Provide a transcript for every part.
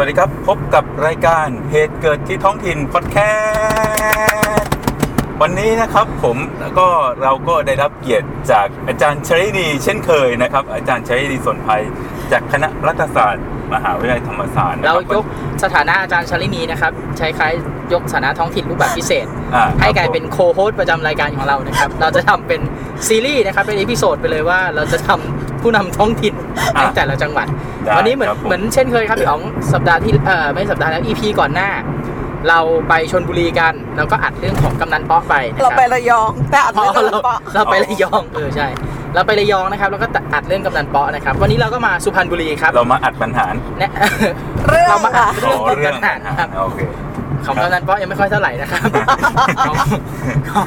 สวัสดีครับ พบกับรายการเหตุเกิดที่ท้องถิ่นพอดแคสต์วันนี้นะครับผมก็เราก็ได้รับเกียรติจากอาจารย์ชาลินีเช่นเคยนะครับ อาจารย์ชาลินีสนพลายจากคณะรัฐศาสตร์ มหาวิทยาลัยธรรมศาสตร์นะครับเรายกสถานะอาจารย์ชาลินีนะครับใช้คล้ายยกสถานะท้องถิ่นรูปแบบพิเศษ อ่าให้กลายเป็น co-host ประจำรายการของเรานะครับ เราจะทำเป็นซีรีส์นะครับเป็น episode ไปเลยว่าเราจะทำ ผู้นำท้องถิ่นในแต่ละจังหวัดได้วันนี้เหมือนครับผเหมือนเช่นเคยครับพี่อ๋องสัปดาห์ที่เอ่อไม่สัปดาห์แล้ว EP ก่อนหน้า เราไปชนบุรีกัน แล้วก็อัดเรื่องของกำนันเป๊อกไปนะคเราบไประยอง แต่อัดอ๋ไม่อโดนเราเปาะเราไประยองเออใช่ เราไประยองนะครับแล้วก็อัดเรื่องกำนันเป๊อกนะครับ วันนี้เราก็มาสุพรรณบุรีครับ เรามาอัดปัญหาเนี่ยเรื่องเรามาอัดขเรื่องอของเรื่องกำนันครับโอเค ของกำนันเป๊อกยังไม่ค่อยเท่าไหร่นะครับของของ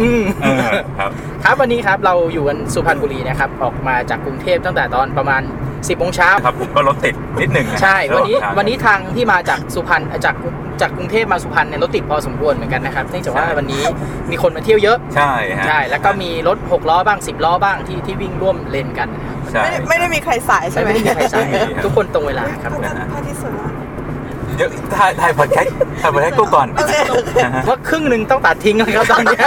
อืมเออครับครับวันนี้ครับเราอยู่กันสุพรรณบุรีนะครับ ออกมาจากกรุงเทพตั้งแต่ตอนประมาณ 10โมงเช้าครับผมก็รถติดนิดหนึ่งะใช่วันนี้ระหางทางวันนี้ทางที่มาจากสุพรรณจากจากกรุงเทพมาสุพรรณเนี่ยรถติดพอสมควรเหมือนกันนะครับเนื่องจากว่าใช่วันนี้มีคนมาเที่ยวเยอะใช่ฮะใช่แล้วก็มีรถ6ล้อบ้าง 10 ล้อบ้างที่ที่วิ่งร่วมเลนกันนะครับใช่ไม่ได้ไม่ได้มีใครสายใช่ไหมไม่ได้มีใครสายทุกคนตรงเวลาครับพระจันทร์พระอาทิตย์สวยมาก เดี๋ยวถ่ายถ่ายพอดแคสต์ถ่ายพอดแคสต์กูก่อนโอเคนะฮะว่าครึ่งหนึ่งต้องตัดทิ้งเลยครับตอนเนี้ย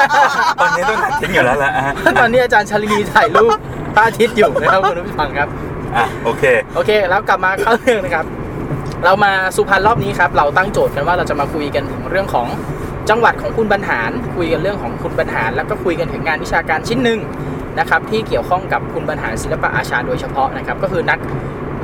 ตอนนี้ต้องตัดทิ้งอยู่แล้วแหละฮะตอนนี้อาจารย์ชาลินีถ่ายรูปพระอาทิตย์อยู่นะครับคุณผู้ฟังครับ อะโอเคโอเค แล้วกลับมาเข้าเรื่องนะครับ เรามาสุพรรณรอบนี้ครับ เราตั้งโจทย์กันว่าเราจะมาคุยกันถึงเรื่องของจังหวัดของคุณบรรหารคุยกันเรื่องของคุณบรรหาร แล้วก็คุยกันถึงงานวิชาการชิ้นหนึ่งนะครับที่เกี่ยวข้องกับคุณบรรหารศิลปะอาชาโดยเฉพาะนะครับก็คือนัก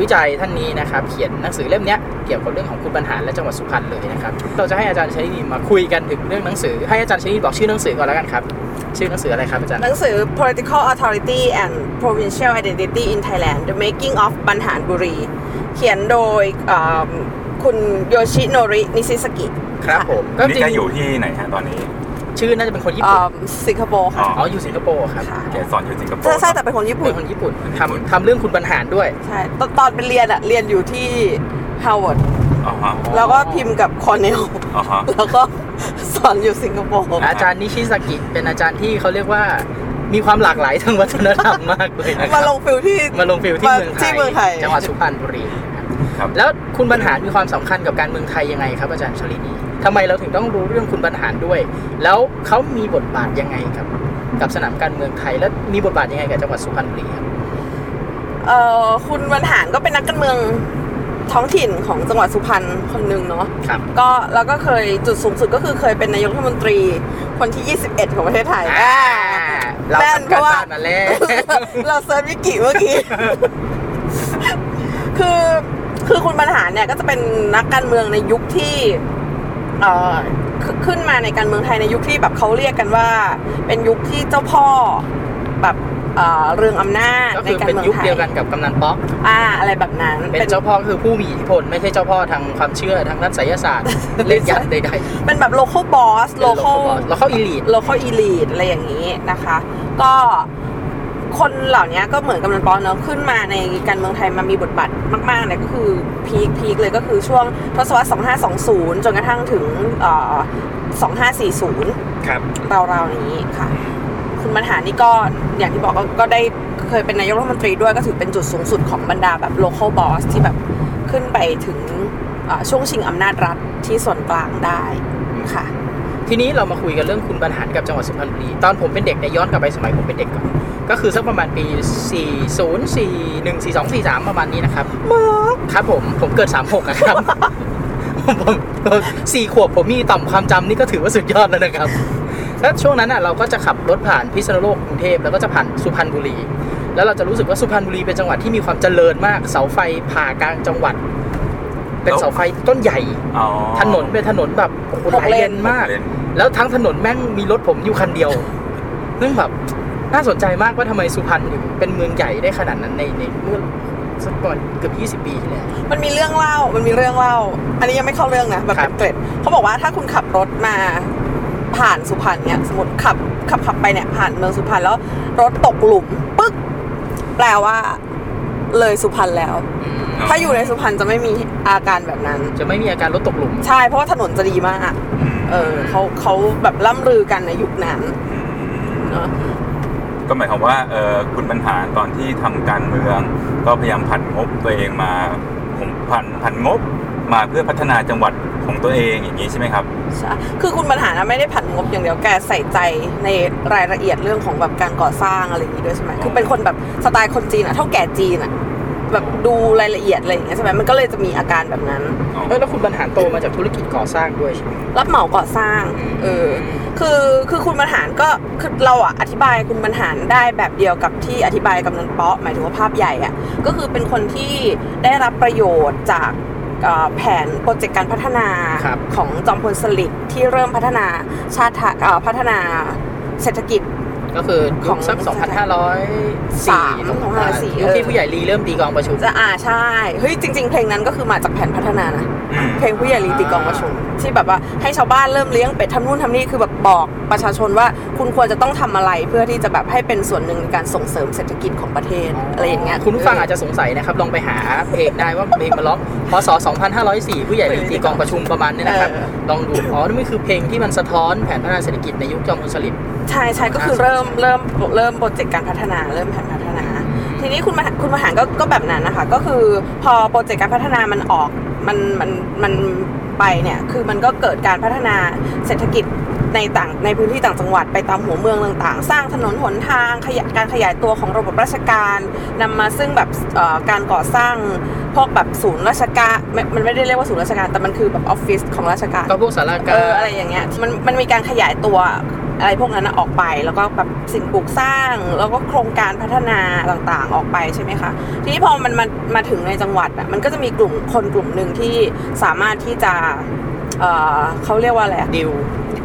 วิจัยท่านนี้นะครับ เขียนหนังสือเล่มเนี้ยเกี่ยวกับเรื่องของคุณบรรหารและจังหวัดสุพรรณเลยนะครับ เราจะให้อาจารย์ชลินีมาคุยกันถึงเรื่องหนังสือ ให้อาจารย์ชลินีบอกชื่อหนังสือก่อนแล้วกันครับ ชื่อหนังสืออะไรครับอาจารย์ หนังสือ political authority and provincial identity in Thailand the making of บันหารบุรี เขียนโดยเอิ่มคุณโยชิโนรินิชิสกิ ครับผมก็นี่จริแกงอยู่ที่ไหนฮะตอนนี้ ชื่อน่าจะเป็นคนญี่เอิ่ปุ่นมสิงคโปร์ค่ะ อ๋ออยู่สิงคโปร์ครับค่ะแกสอนอยู่สิงคโปร์ใช่ใช่แต่เป็นคนญี่เป็ปุ่นนคนญี่ปุ่นคนญี่ปุ่นทำทำเรื่องคุณบรรหารด้วยใช่ตอนตอนเป็นเรียนอะเรียนอยู่ที่ Harvard อ๋อฮะแล้วก็พิมพ์กับคอร์เนลอ๋อฮะแล้วก็สอนอยู่สิงคโปร์อาจารย์นิชิสกิเป็นอาจารย์ที่เขาเรียกว่ามีความหลากหลายทางวัฒนธรรมมากเลยนะคมารับลง field ที่มาลง field ที่มาเมืองไทยที่เมืองไทยจังหวัดสุพรรณบุรีนะครับครับแล้วคุณบรรหารมีความสำคัญกับการเมืองไทยยังไงครับอาจารย์ชลินี ทำไมเราถึงต้องรู้เรื่องคุณบรรหารด้วย แล้วเขามีบทบาทยังไงครับ กับสนามการเมืองไทย และมีบทบาทยังไงกับจังหวัดสุพรรณบุรีครับเอ่อคุณบรรหารก็เป็นนักการเมืองท้องถิ่นของจังหวัดสุพรรณคนหนึ่งเนาะครับก็แล้วก็เคยจุดสูงสุดก็คือเคยเป็นนายกรัฐมนตรีคนที่ 21 ของประเทศไทยอ่าเราแม่นทำเพการราะว่าบ้านมาแล้วเราเซิร์ชวิกิเมื่อกี้ คือคือคุณบรรหารเนี่ยก็จะเป็นนักการเมืองในยุคที่เอ่อ ขึ้นขึ้นมาในการเมืองไทยในยุคที่แบบเขาเรียกกันว่า เป็นยุคที่เจ้าพ่อแบบเอ่อเรืองอำนาจก็ในคือการเป็นเมืองยุคไทยเดียวกันกับกำนันป๊อกอ่าอะไรแบบนั้น เป็นเจ้าพ่อคือผู้มีอิทธิพล ไม่ใช่เจ้าพ่อทางความเชื่อทางด้านไสยศาสตร์เล่นยันใดๆเป็นแบบ local boss เป็น local แล้วเขาอีลีด local elite อะไรอย่างนี้นะคะ ก็ คนเหล่านี้ก็เหมือนกำนันป๊อกเนอะขึ้นมาในการเมืองไทยมามีบทบาทมากๆเนี่ยก็คือพีคพีคเลยก็คือช่วงทศวรรษ 2520 จนกระทั่งถึงเอ่อ2540 ครับราวๆนี้ค่ะ คุณบรรหารนี่ก็อย่างที่บอกก็ก็ได้เคยเป็นนายกรัฐมนตรีด้วยก็ถือเป็นจุดสูงสุดของบรรดาแบบ local boss ที่แบบขึ้นไปถึงเอ่อช่วงชิงอำนาจรัฐที่ส่วนกลางได้ค่ะทีนี้เรามาคุยกันเรื่องคุณบรรหารกับจังหวัดสุพรรณบุรีตอนผมเป็นเด็กเนี่ยย้อนกลับไปสมัยผมเป็นเด็กก่อน ก็คือสักประมาณปี 40 41 42 43 ประมาณนี้นะครับครับผมผมเกิด 36อะครับผมผมผมสี่ขวบผมมีต่อมความจำนี่ก็ถือว่าสุดยอดแล้วนะครับแล้วช่วงนั้นอะเราก็จะขับรถผ่านพิษณุโลกกรุงเทพแล้วก็จะผ่านสุพรรณบุรี แล้วเราจะรู้สึกว่าสุพรรณบุรีเป็นจังหวัดที่มีความเจริญมาก เสาไฟผ่ากลางจังหวัด เป็นเสาไฟต้นใหญ่อ๋อถนนเป็นถนนแบบโอ้โหหหกลายเลเลนนมากเลนแล้วทั้งถนนแม่งมีรถผมอยู่คันเดียวซึ่งแบบ น่าสนใจมากว่าทำไมสุพรรณถึงเป็นเมืองใหญ่ได้ขนาดนั้นในในเมื่อสักก่อนเกือบ20 ปีที่แล้ว มันมีเรื่องเล่า มันมีเรื่องเล่า อันนี้ยังไม่เข้าเรื่องนะแบบครัเป็บนเกร็ดเขาบอกว่าถ้าคุณขับรถมาผ่านสุพรรณเนี่ยสมมติขับขับขับไปเนี่ยผ่านเมืองสุพรรณแล้วรถตกหลุมปึ๊กแปลว่า เลยสุพรรณแล้วอืมถ้าอยู่ในสุพรรณจะไม่มีอาการแบบนั้น จะไม่มีอาการรถตกหลุม ใช่เพราะว่าถนนจะดีมากเออเขาเขาแบบล่ำลือกันในยุคนั้นเนอะ ก็หมายความว่าคุณบรรหารตอนที่ทำการเมือง ก็พยายามผันงบตัวเองมาผมผันผันงบมาเพื่อพัฒนาจังหวัดของตัวเองอย่างนี้ใช่ไหมครับใช่คือคุณบรรหารไม่ได้ผันงบอย่างเดียวแกใส่ใจในรายละเอียดเรื่องของแบบการก่อสร้างอะไรอย่างนี้ด้วยใช่ไหมคือเป็นคนแบบสไตล์คนจีนอะเท่าแก่จีนอะ แบบดูรายละเอียดอะไรอย่างเงี้ยใช่ไหมมันก็เลยจะมีอาการแบบนั้นเออแล้วคุณบรรหารโตมาจากธุรกิจก่อสร้างด้วยใช่ไหม รับเหมาก่อสร้าง เออ คือ คือคุณบรรหารก็ คือเราอะอธิบายคุณบรรหารได้แบบเดียวกับที่อธิบายกำนันเปาะหมายถึงว่าภาพใหญ่อะก็คือเป็นคนที่ได้รับประโยชน์จากเอ่อแผนโปรเจกต์การพัฒนาครับ ของจอมพลสฤษดิ์ที่เริ่มพัฒนาชาติไทยเอ่อพัฒนาเศรษฐกิจ ก็คือขยุองคสักสาม2504 2504ยุคที่ผู้ใหญ่ลีเริ่มตีกลองประชุมจะอ่าใช่เฮ้ยจริง ๆ เพลงนั้นก็คือมาจากแผนพัฒนานะอืมเพลงผู้ใหญ่ลีตีกลองประชุม ที่แบบว่าให้ชาวบ้านเริ่มเลี้ยงเป็ดทำนู่นทำนี่คือแบบบอกประชาชนว่าคุณควรจะต้องทำอะไรเพื่อที่จะแบบให้เป็นส่วนหนึ่งในการส่งเสริมเศรษฐกิจของประเทศอะไรอย่างเงี้ยคุณผู้ฟังอาจจะสงสัยนะครับลองไปหาเพลงได้ว่าเพลงมาร้องพศ2504 ผู้ใหญ่ลีตีกลองประชุมประมาณนี้นะครับลองดูอ๋อนี่มันคือเพลงที่มันสะท้อนแผนพัฒนาเศรษฐกิจในยุคจอมพลสฤษดิ์ ใช่ใช่ก็คือเริ่มเริ่มเริ่มโปรเจกต์การพัฒนาเริ่มแผนพัฒนา ทีนี้คุณบรรหารคุณบรรหารก็ก็แบบนั้นนะคะ ก็คือพอโปรเจกต์การพัฒนามันออกมันมันมันไปเนี่ยคือมันก็เกิดการพัฒนาเศรษฐกิจในต่างในพื้นที่ต่างจังหวัดไปตามหัวเมืองต่างๆ สร้างถนนหนทางขยายการขยายตัวของระบบราชการนำมาซึ่งแบบเอ่อการก่อสร้างพวกแบบศูนย์ราชการไม่มันไม่ได้เรียกว่าศูนย์ราชการแต่มันคือแบบออฟฟิศของราชการก็พวกสาราเอการออะไรอย่างเงี้ยมันมันมีการขยายตัว อะไรพวกนั้นนะออกไป แล้วก็แบบสิ่งปลูกสร้าง แล้วก็โครงการพัฒนาต่างๆออกไปใช่ไหมคะ ทีนี้พอมันมามาถึงในจังหวัดอะมันก็จะมีกลุ่มคนกลุ่มหนึ่งที่สามารถที่จะเออเขาเรียกว่าอะไรอะดิว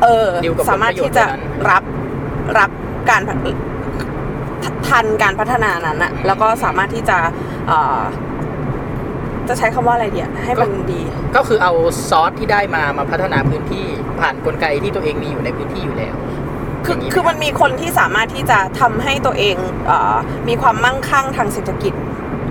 เออดีลกับผลสามารถที่จะประโยชน์นั้นรับรับการพัฒทันการพัฒนานั้นอะแล้วก็สามารถที่จะเอ่อจะใช้คำว่าอะไรเดียให้มันดี ก็คือเอาซอสที่ได้มามาพัฒนาพื้นที่ผ่านกลไกที่ตัวเองมีอยู่ในพื้นที่อยู่แล้ว คืออย่างนี้คือมันมีคนที่สามารถที่จะทำให้ตัวเองเออมีความมั่งคั่งทางเศรษฐกิจ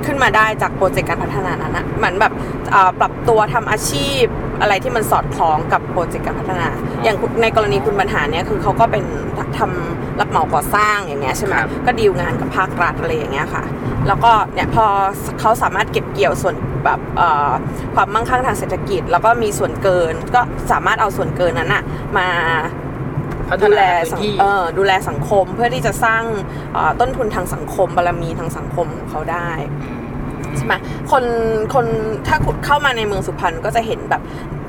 ขึ้นมาได้จากโปรเจกต์การพัฒนานั้นนะเหมือนแบบเอ่อปรับตัวทำอาชีพอะไรที่มันสอดคล้องกับโปรเจกต์การพัฒนา อย่างคุณในกรณีคุณบรรหารเนี่ยคือเขาก็เป็นทำรับเหมาก่อสร้างอย่างเงี้ยใช่ไหมครับก็ดีลงานกับภาครัฐอะไรอย่างเงี้ยค่ะ แล้วก็เนี่ยพอเขาสามารถเก็บเกี่ยวส่วนแบบเอ่อความมั่งคั่งทางเศรษฐกิจ แล้วก็มีส่วนเกินก็สามารถเอาส่วนเกินนั้นอะมาพัฒ ดูแลนาพื้สันงที่เออดูแลสังคมเพื่อที่จะสร้างเอ่อต้นทุนทางสังคมบารมีทางสังคมของเขาได้ใช่ไหมคนคนถ้าคุณเข้ามาในเมืองสุพรรณก็จะเห็นแบบ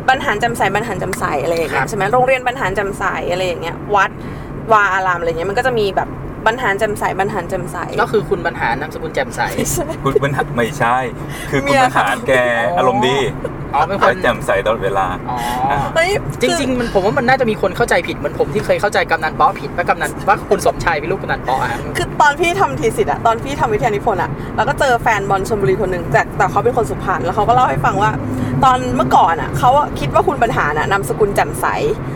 บรรหารจำใสบรรหารจำใสอะไรอย่างเงี้ครัยบใช่ไหมโรงเรียนบรรหารจำใสอะไรอย่างเงี้ยวัดวาอารามอะไรเงี้ยมันก็จะมีแบบ บรรหารจำใสบรรหารจำใส ก็คือคุณบรรหารนามสกุลแจ่มใส คุณบรรหารไม่ใช่ คือคุณเมียบรรหารแกอารมณ์ดีอ๋อเป็นคน และแจ่มใสตลอดเวลา อ๋อเฮ้ยจริง ๆ มันผมว่ามันน่าจะมีคนเข้าใจผิดเหมือนผมที่เคยเข้าใจกำนันป๊อผิดว่ากำนันว่าคุณสมชายเป็นลูกกำนันป๊ออะๆคือตอนพี่ทำทีสิทธ์อะตอนพี่ทำวิทยานิพนธ์อะเราก็เจอแฟนบอลชลบุรีคนหนึ่งแต่แต่เขาเป็นคนสุพรรณแล้วเขาก็เล่าให้ฟังว่าตอนเมื่อก่อนอะเขาอะคิดว่าคุณบรรหารน่ะนามสกุลแจ่มใส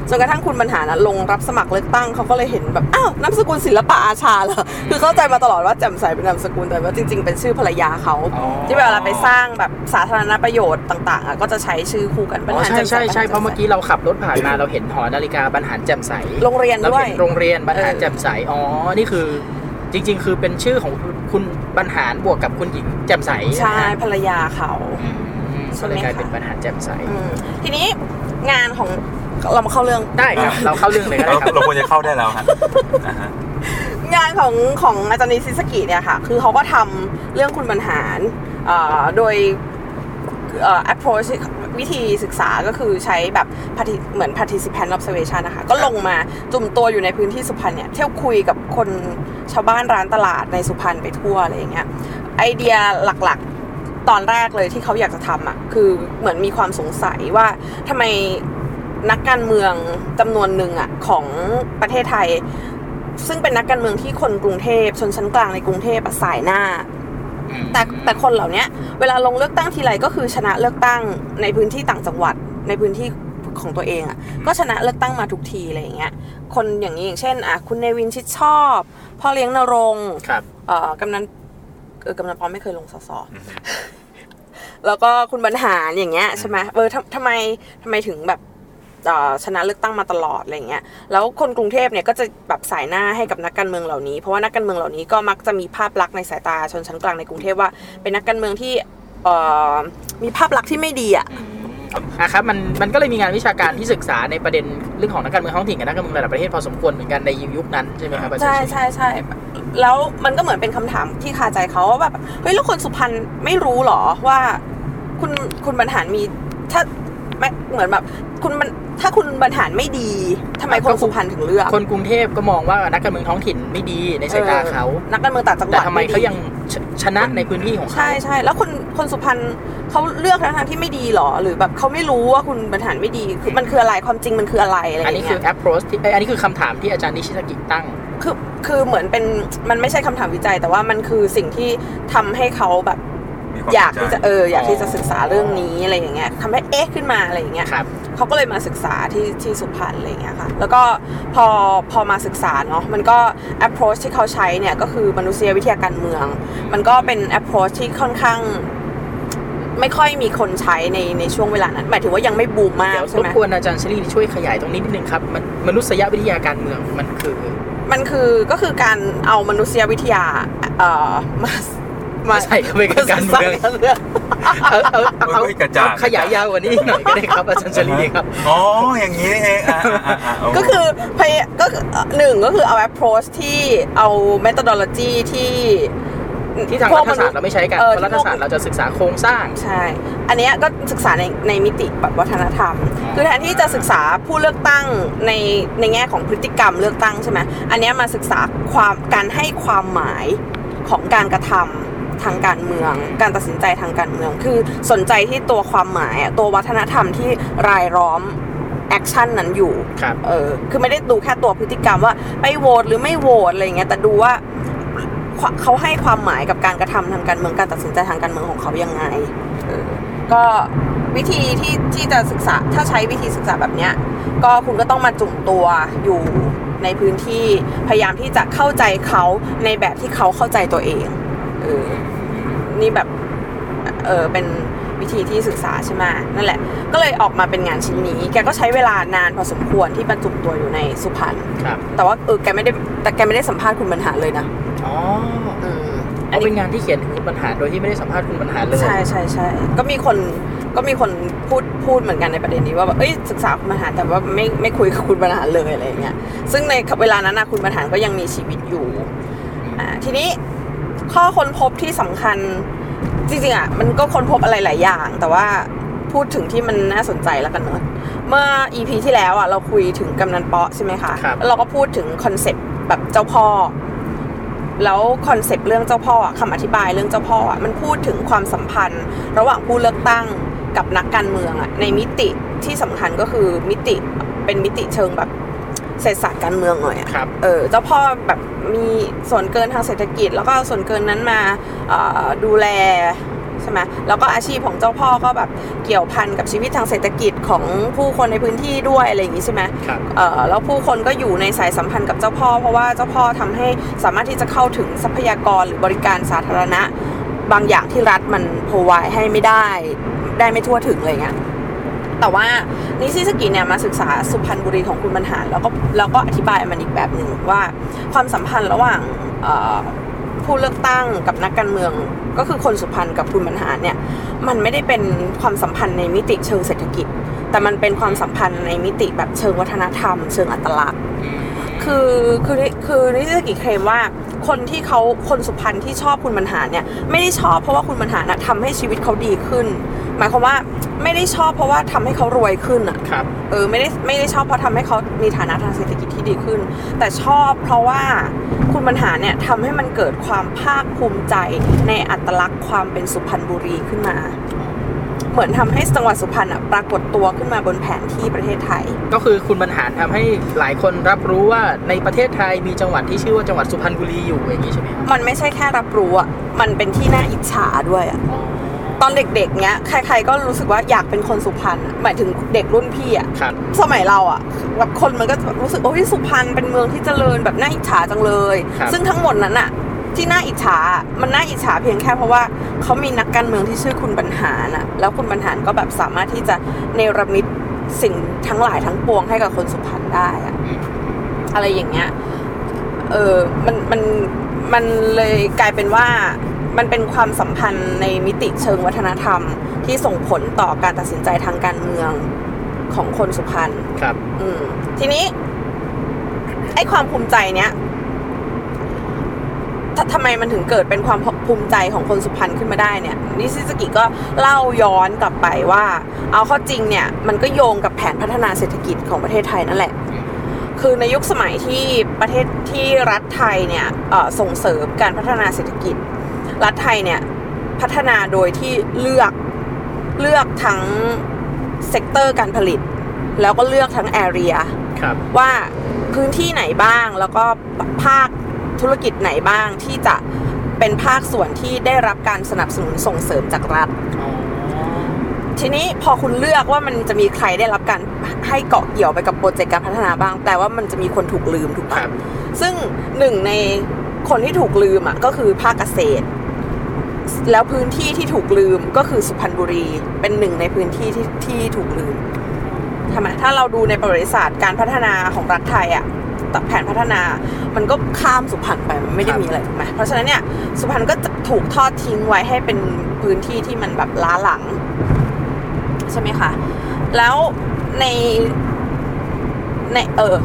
จนกระทั่งคุณบรรหารน่ะลงรับสมัครเลือกตั้งเขาก็เลยเห็นแบบอ้าวนามสกุลศิลปะอาชาเหรอคือเข้าใจมาตลอดว่าแจ่มใสเป็นนามสกุลแต่ว่าจริง ๆ เป็นชื่อภรรยาเขาอ๋อที่เวลาไปสร้างแบบสาธารณประโยชน์ต่างๆอะก็จะใช้ชื่อคู่กันบรรอ๋อหารใช่แจ่มใสใช่ใช่บรรหารเพราะเมื่อกี้เราขับรถผ่านมาเราเห็นหอนาฬิกาบรรหารแจ่มใสโรงเรียนเราด้วยเห็นโรงเรียนบรรหารเออแจ่มใสอ๋อนี่คือจริง ๆ คือเป็นชื่อของคุณบรรหารบวกกับคุณหญิงแจ่มใสใช่นะฮะภรรยาเขาอืม ก็เลยกลายเป็นบรรหารแจ่มใสอืมทีนี้งานของเรามาเข้าเรื่องได้ครับเราเข้าเรื่องเลยก็เราได้ครับเราควรจะเข้าได้แล้วฮะอ่าฮะงานของของอาจารย์นิซิสกิเนี่ยค่ะ คือเขาก็ทำเรื่องคุณบรรหารเอ่อโดยเอ่อ approach วิธีศึกษาก็คือใช้แบบ parti- เหมือน participant observation นะคะ ก็ลงมาจุ่มตัวอยู่ในพื้นที่สุพรรณเนี่ย เที่ยวคุยกับคนชาวบ้านร้านตลาดในสุพรรณไปทั่วอะไรอย่างเงี้ยไอเดียหลักๆ ตอนแรกเลยที่เขาอยากจะทำอะคือเหมือนมีความสงสัยว่าทำไมนักการเมืองจำนวนหนึ่งอะของประเทศไทย ซึ่งเป็นนักการเมืองที่คนกรุงเทพชนชั้นกลางในกรุงเทพอะสายหน้า แต่แต่คนเหล่าเนี้ยเวลาลงเลือกตั้งทีไรก็คือชนะเลือกตั้งในพื้นที่ต่างจังหวัดในพื้นที่ของตัวเองอะก็ชนะเลือกตั้งมาทุกทีอะไรอย่างเงี้ยคนอย่างนี้อย่างเช่นอะคุณเนวินชิดชอบพ่อเลี้ยงนรงค์ครับเอ่อกำนัน เออกำนันปอมไม่เคยลงสสแล้วก็คุณบรรหารอย่างเงี้ยใช่ไหมเออทำทำไมทำไมถึงแบบเอ่อชนะเลือกตั้งมาตลอดอะไรเงี้ย แล้วคนกรุงเทพเนี่ยก็จะแบบสายหน้าให้กับนักการเมืองเหล่านี้ เพราะว่านักการเมืองเหล่านี้ก็มักจะมีภาพลักษณ์ในสายตาชนชั้นกลางในกรุงเทพว่า เป็นนักการเมืองที่เอ่อมีภาพลักษณ์ที่ไม่ดีอะ อะครับมันมันก็เลยมีงานวิชาการที่ศึกษาในประเด็นเรื่องของนักการเมืองท้องถิ่นกับนักการเมืองระดับประเทศพอสมควรเหมือนกันในยุคนั้นใช่ไหมครับอาจารใช่ย์ใช่ใช่แล้วมันก็เหมือนเป็นคำถามที่คาใจเขาว่าแบบเฮ้ยแล้วคนสุพรรณไม่รู้หรอว่าคุณคุณบรรหารมีถ้าไม่เหมือนแบบคุณบรรถ้าคุณบรรหารไม่ดีทำไมคนสุพรรณถึงเลือก คนกรุงเทพก็มองว่านักการเมืองท้องถิ่นไม่ดีในสายตาเขาออนักการเมืองต่างจังหแต่วัดทำไมดีเขายัง ชชนะในพื้นที่ของเขาใช่ใช่แล้วคนคนสุพรรณเขาเลือกทางที่ไม่ดีหรอ หรือแบบเขาไม่รู้ว่าคุณบรรหารไม่ดีคือมันคืออะไรความจริงมันคืออะไรอะไรออันย่างนี้เงี้คืยอ approach ที่เอ้ยอันนี้คือคำถามที่อาจารย์นิชิสกิตั้งคือคือเหมือนเป็นมันไม่ใช่คำถามวิจัย แต่ว่ามันคือสิ่งที่ทำให้เขาแบบมีควม อยากสนที่จะเอออยากที่จะศึกษาเรื่องนี้อะไรอย่างเงี้ยทำให้เอ๊ะขึ้นมาอะไรอย่างเงี้ยครับเขาก็เลยมาศึกษาที่ที่สุพรรณอะไรอย่างเงี้ยค่ะแล้วก็พอพอมาศึกษาเนาะมันก็ approach ที่เขาใช้เนี่ยก็คือมนุษยวิทยาการเมือง มันก็เป็น approach ที่ค่อนข้างไม่ค่อยมีคนใช้ในในช่วงเวลานั้น หมายถึงว่ายังไม่บูมมากเดี๋ยวใช่รไหบมกวนอาจารย์เชลีช่วยขยายตรงนี้นิดนึงครับมันมนุษยวิทยาการเมืองมันคือ มันคือก็คือการเอามนุษยวิทยาเอ่อมา มาใส่เข้าไปกับการเมืองใส่การเมืองเอาเอาเอาเฮ้ยกระจ่างขยายยาวกว่านี้อีกหน่อยก็ได้ครับอาจารย์เชลีครับอ๋ออย่างนี้นี่เองอะอะอะอะโก็คือพยก็คือเอ่อหนึ่งก็คือเอา approach ที่เอา methodology ที่ที่ทางพวกรัฐศาสตร์เราไม่ใช้กันเออเพราะรัฐศาสตร์เราจะศึกษาโครงสร้าง ใช่ อันเนี้ยก็ศึกษาในในมิติแบบวัฒนธรรม คือแทนที่จะศึกษาผู้เลือกตั้งในในแง่ของพฤติกรรมเลือกตั้งใช่ไหมอันเนี้ยมาศึกษาความการให้ความหมายของการกระทำ ทางการเมือง การตัดสินใจทางการเมือง คือสนใจที่ตัวความหมายอะตัววัฒนธรรมที่รายล้อม action นั้นอยู่ครับเออคือไม่ได้ดูแค่ตัวพฤติกรรมว่าไปโหวตหรือไม่โหวตอะไรอย่างเงี้ยแต่ดูว่าควเขาให้ความหมายกับการกระทำทางการเมืองการตัดสินใจทางการเมืองของเขายังไงเออก็วิธีที่ที่จะศึกษาถ้าใช้วิธีศึกษาแบบเนี้ยก็คุณก็ต้องมาจุ่มตัวอยู่ในพื้นที่พยายามที่จะเข้าใจเขาในแบบที่เขาเข้าใจตัวเองเออนี่แบบเออเป็นวิธีที่ศึกษาใช่ไหมนั่นแหละ ก็เลยออกมาเป็นงานชิ้นนี้ แกก็ใช้เวลานานพอสมควรที่บรรจุตัวอยู่ในสุพรรณครับแต่ว่าเออแกไม่ได้แต่แกไม่ได้สัมภาษณ์คุณบรรหารเลยนะอ๋ออืมอันเป็นงานที่เขียนถึงคุณปัญหารโดยที่ไม่ได้สัมภาษณ์คุณปัญหารเลย ใช่ใช่ใช่ก็มีคนก็มีคนพูดพูดเหมือนกันในประเด็นนี้ว่าแบบเอ้ยศึกษาคุณบรรหารแต่ว่าไม่ไม่คุยกับคุณบรรหารเลยอะไรอย่างเงี้ยซึ่งในเวลานั้นนะคุณบรรหารก็ยังมีชีวิตอยู่อ่าทีนี้ ข้อค้นพบที่สำคัญจริงๆอะมันก็ค้นพบอะไรหลายอย่าง แต่ว่าพูดถึงที่มันน่าสนใจแล้วกันเนอะเมื่อ EP ที่แล้วอะเราคุยถึงกำนันเปาะใช่ไหมคะครับแล้วเราก็พูดถึง concept แบบเจ้าพ่อ แล้ว concept เรื่องเจ้าพ่ออะคำอธิบายเรื่องเจ้าพ่ออะมันพูดถึงความสัมพันธ์ ระหว่างผู้เลือกตั้งกับนักการเมืองอะในมิติที่สำคัญก็คือมิติเป็นมิติเชิงแบบ เศรษฐศาสตร์การเมืองหน่อยอะครับ เออเจ้าพ่อแบบมีส่วนเกินทางเศรษฐกิจ แล้วก็เอาส่วนเกินนั้นมาเอ่อดูแลใช่ไหมแล้วก็อาชีพของเจ้าพ่อก็แบบเกี่ยวพันกับชีวิตทางเศรษฐกิจของผู้คนในพื้นที่ด้วยอะไรอย่างนี้ใช่ไหมครับ เอ่อแล้วผู้คนก็อยู่ในสายสัมพันธ์กับเจ้าพ่อ เพราะว่าเจ้าพ่อทำให้สามารถที่จะเข้าถึงทรัพยากรหรือบริการสาธารณะ บางอย่างที่รัฐมันพรไวให้ไม่ได้ ได้ไม่ทั่วถึงอะไรเงี้ย แต่ว่านิซิสกิเนี่ยมาศึกษาสุพรรณบุรีของคุณบรรหารแล้วก็แล้วก็อธิบายมันอีกแบบหนึ่งว่าความสัมพันธ์ระหว่างเอ่อผู้เลือกตั้งกับนักการเมืองก็คือคนสุพรรณกับคุณบรรหารเนี่ยมันไม่ได้เป็นความสัมพันธ์ในมิติเชิงเศรษฐกิจ แต่มันเป็นความสัมพันธ์ในมิติแบบเชิงวัฒนธรรม เชิงอัตลักษณ์คือคือคือนิสกิเคลมว่าคนที่เขาคนสุพรรณที่ชอบคุณบรรหารเนี่ยไม่ได้ชอบเพราะว่าคุณบรรหารนะทำให้ชีวิตเขาดีขึ้น หมายความว่าไม่ได้ชอบเพราะว่าทำให้เขารวยขึ้นอะครับเออไม่ได้ไม่ได้ชอบเพราะทำให้เขามีฐานะทางเศรษฐกิจที่ดีขึ้น แต่ชอบเพราะว่าคุณบรรหารเนี่ยทำให้มันเกิดความภาคภูมิใจในอัตลักษณ์ความเป็นสุพรรณบุรีขึ้นมา เหมือนทำให้จังหวัดสุพรรณอะปรากฏตัวขึ้นมาบนแผนที่ประเทศไทย ก็คือคุณบรรหารทำให้หลายคนรับรู้ว่าในประเทศไทยมีจังหวัดที่ชื่อว่าจังหวัดสุพรรณบุรีอยู่อย่างนี้ใช่ไหมครับมันไม่ใช่แค่รับรู้อะมันเป็นที่น่าอิจฉาด้วยอะ ตอนเด็กๆเนี้ยใครๆก็รู้สึกว่าอยากเป็นคนสุพรรณอะหมายถึงเด็กรุ่นพี่อะครับ สมัยเราอะแบบคนมันก็รู้สึกโอ้ยสุพรรณเป็นเมืองที่เจริญแบบน่าอิจฉาจังเลย ครับ ซึ่งทั้งหมดนั้นอะ ที่น่าอิจฉามันน่าอิจฉาเพียงแค่เพราะว่าเขามีนักการเมืองที่ชื่อคุณบรรหารน่ะแล้วคุณบรรหารก็แบบสามารถที่จะเนรมิตสิ่งทั้งหลายทั้งปวงให้กับคนสุพรรณได้อะ อืมอะไรอย่างเงี้ย เออ มัน มัน มันเลยกลายเป็นว่า มันเป็นความสัมพันธ์ในมิติเชิงวัฒนธรรม ที่ส่งผลต่อการตัดสินใจทางการเมืองของคนสุพรรณครับ อืมทีนี้ ไอ้ความภูมิใจเนี้ยทำไมมันถึงเกิดเป็นความภูมิใจของคนสุพรรณขึ้นมาได้เนี่ยนิชิซากิก็เล่าย้อนกลับไปว่า เอาเข้าจริงเนี่ย มันก็โยงกับแผนพัฒนาเศรษฐกิจของประเทศไทยนั่นแหละ คือในยุคสมัยที่ประเทศที่รัฐไทยเนี่ยเอ่อส่งเสริมการพัฒนาเศรษฐกิจ รัฐไทยเนี่ยพัฒนาโดยที่เลือกเลือกทั้ง sector การผลิต แล้วก็เลือกทั้ง area ครับว่าพื้นที่ไหนบ้างแล้วก็ภาคธุรกิจไหนบ้างที่จะเป็นภาคส่วนที่ได้รับการสนับสนุนส่งเสริมจากรัฐอ๋อทีนี้พอคุณเลือกว่ามันจะมีใครได้รับการให้เกาะเกี่ยวไปกับโปรเจกต์การพัฒนาบ้าง แต่ว่ามันจะมีคนถูกลืมถูกไหมครับซึ่งหนึ่งในคนที่ถูกลืมอะก็คือภาคเกษตร แล้วพื้นที่ที่ถูกลืมก็คือสุพรรณบุรีเป็นหนึ่งในพื้นที่ที่ที่ถูกลืมทำไมถ้าเราดูในประวัติศาสตร์การพัฒนาของรัฐไทยอะแต่แผนพัฒนา มันก็ข้ามสุพรรณไปมันไม่ได้มีอะไรถูกไหมเพราะฉะนั้นเนี่ยสุพรรณก็จะถูกทอดทิ้งไว้ให้เป็นพื้นที่ที่มันแบบล้าหลัง ใช่ไหมคะ แล้วในในเออ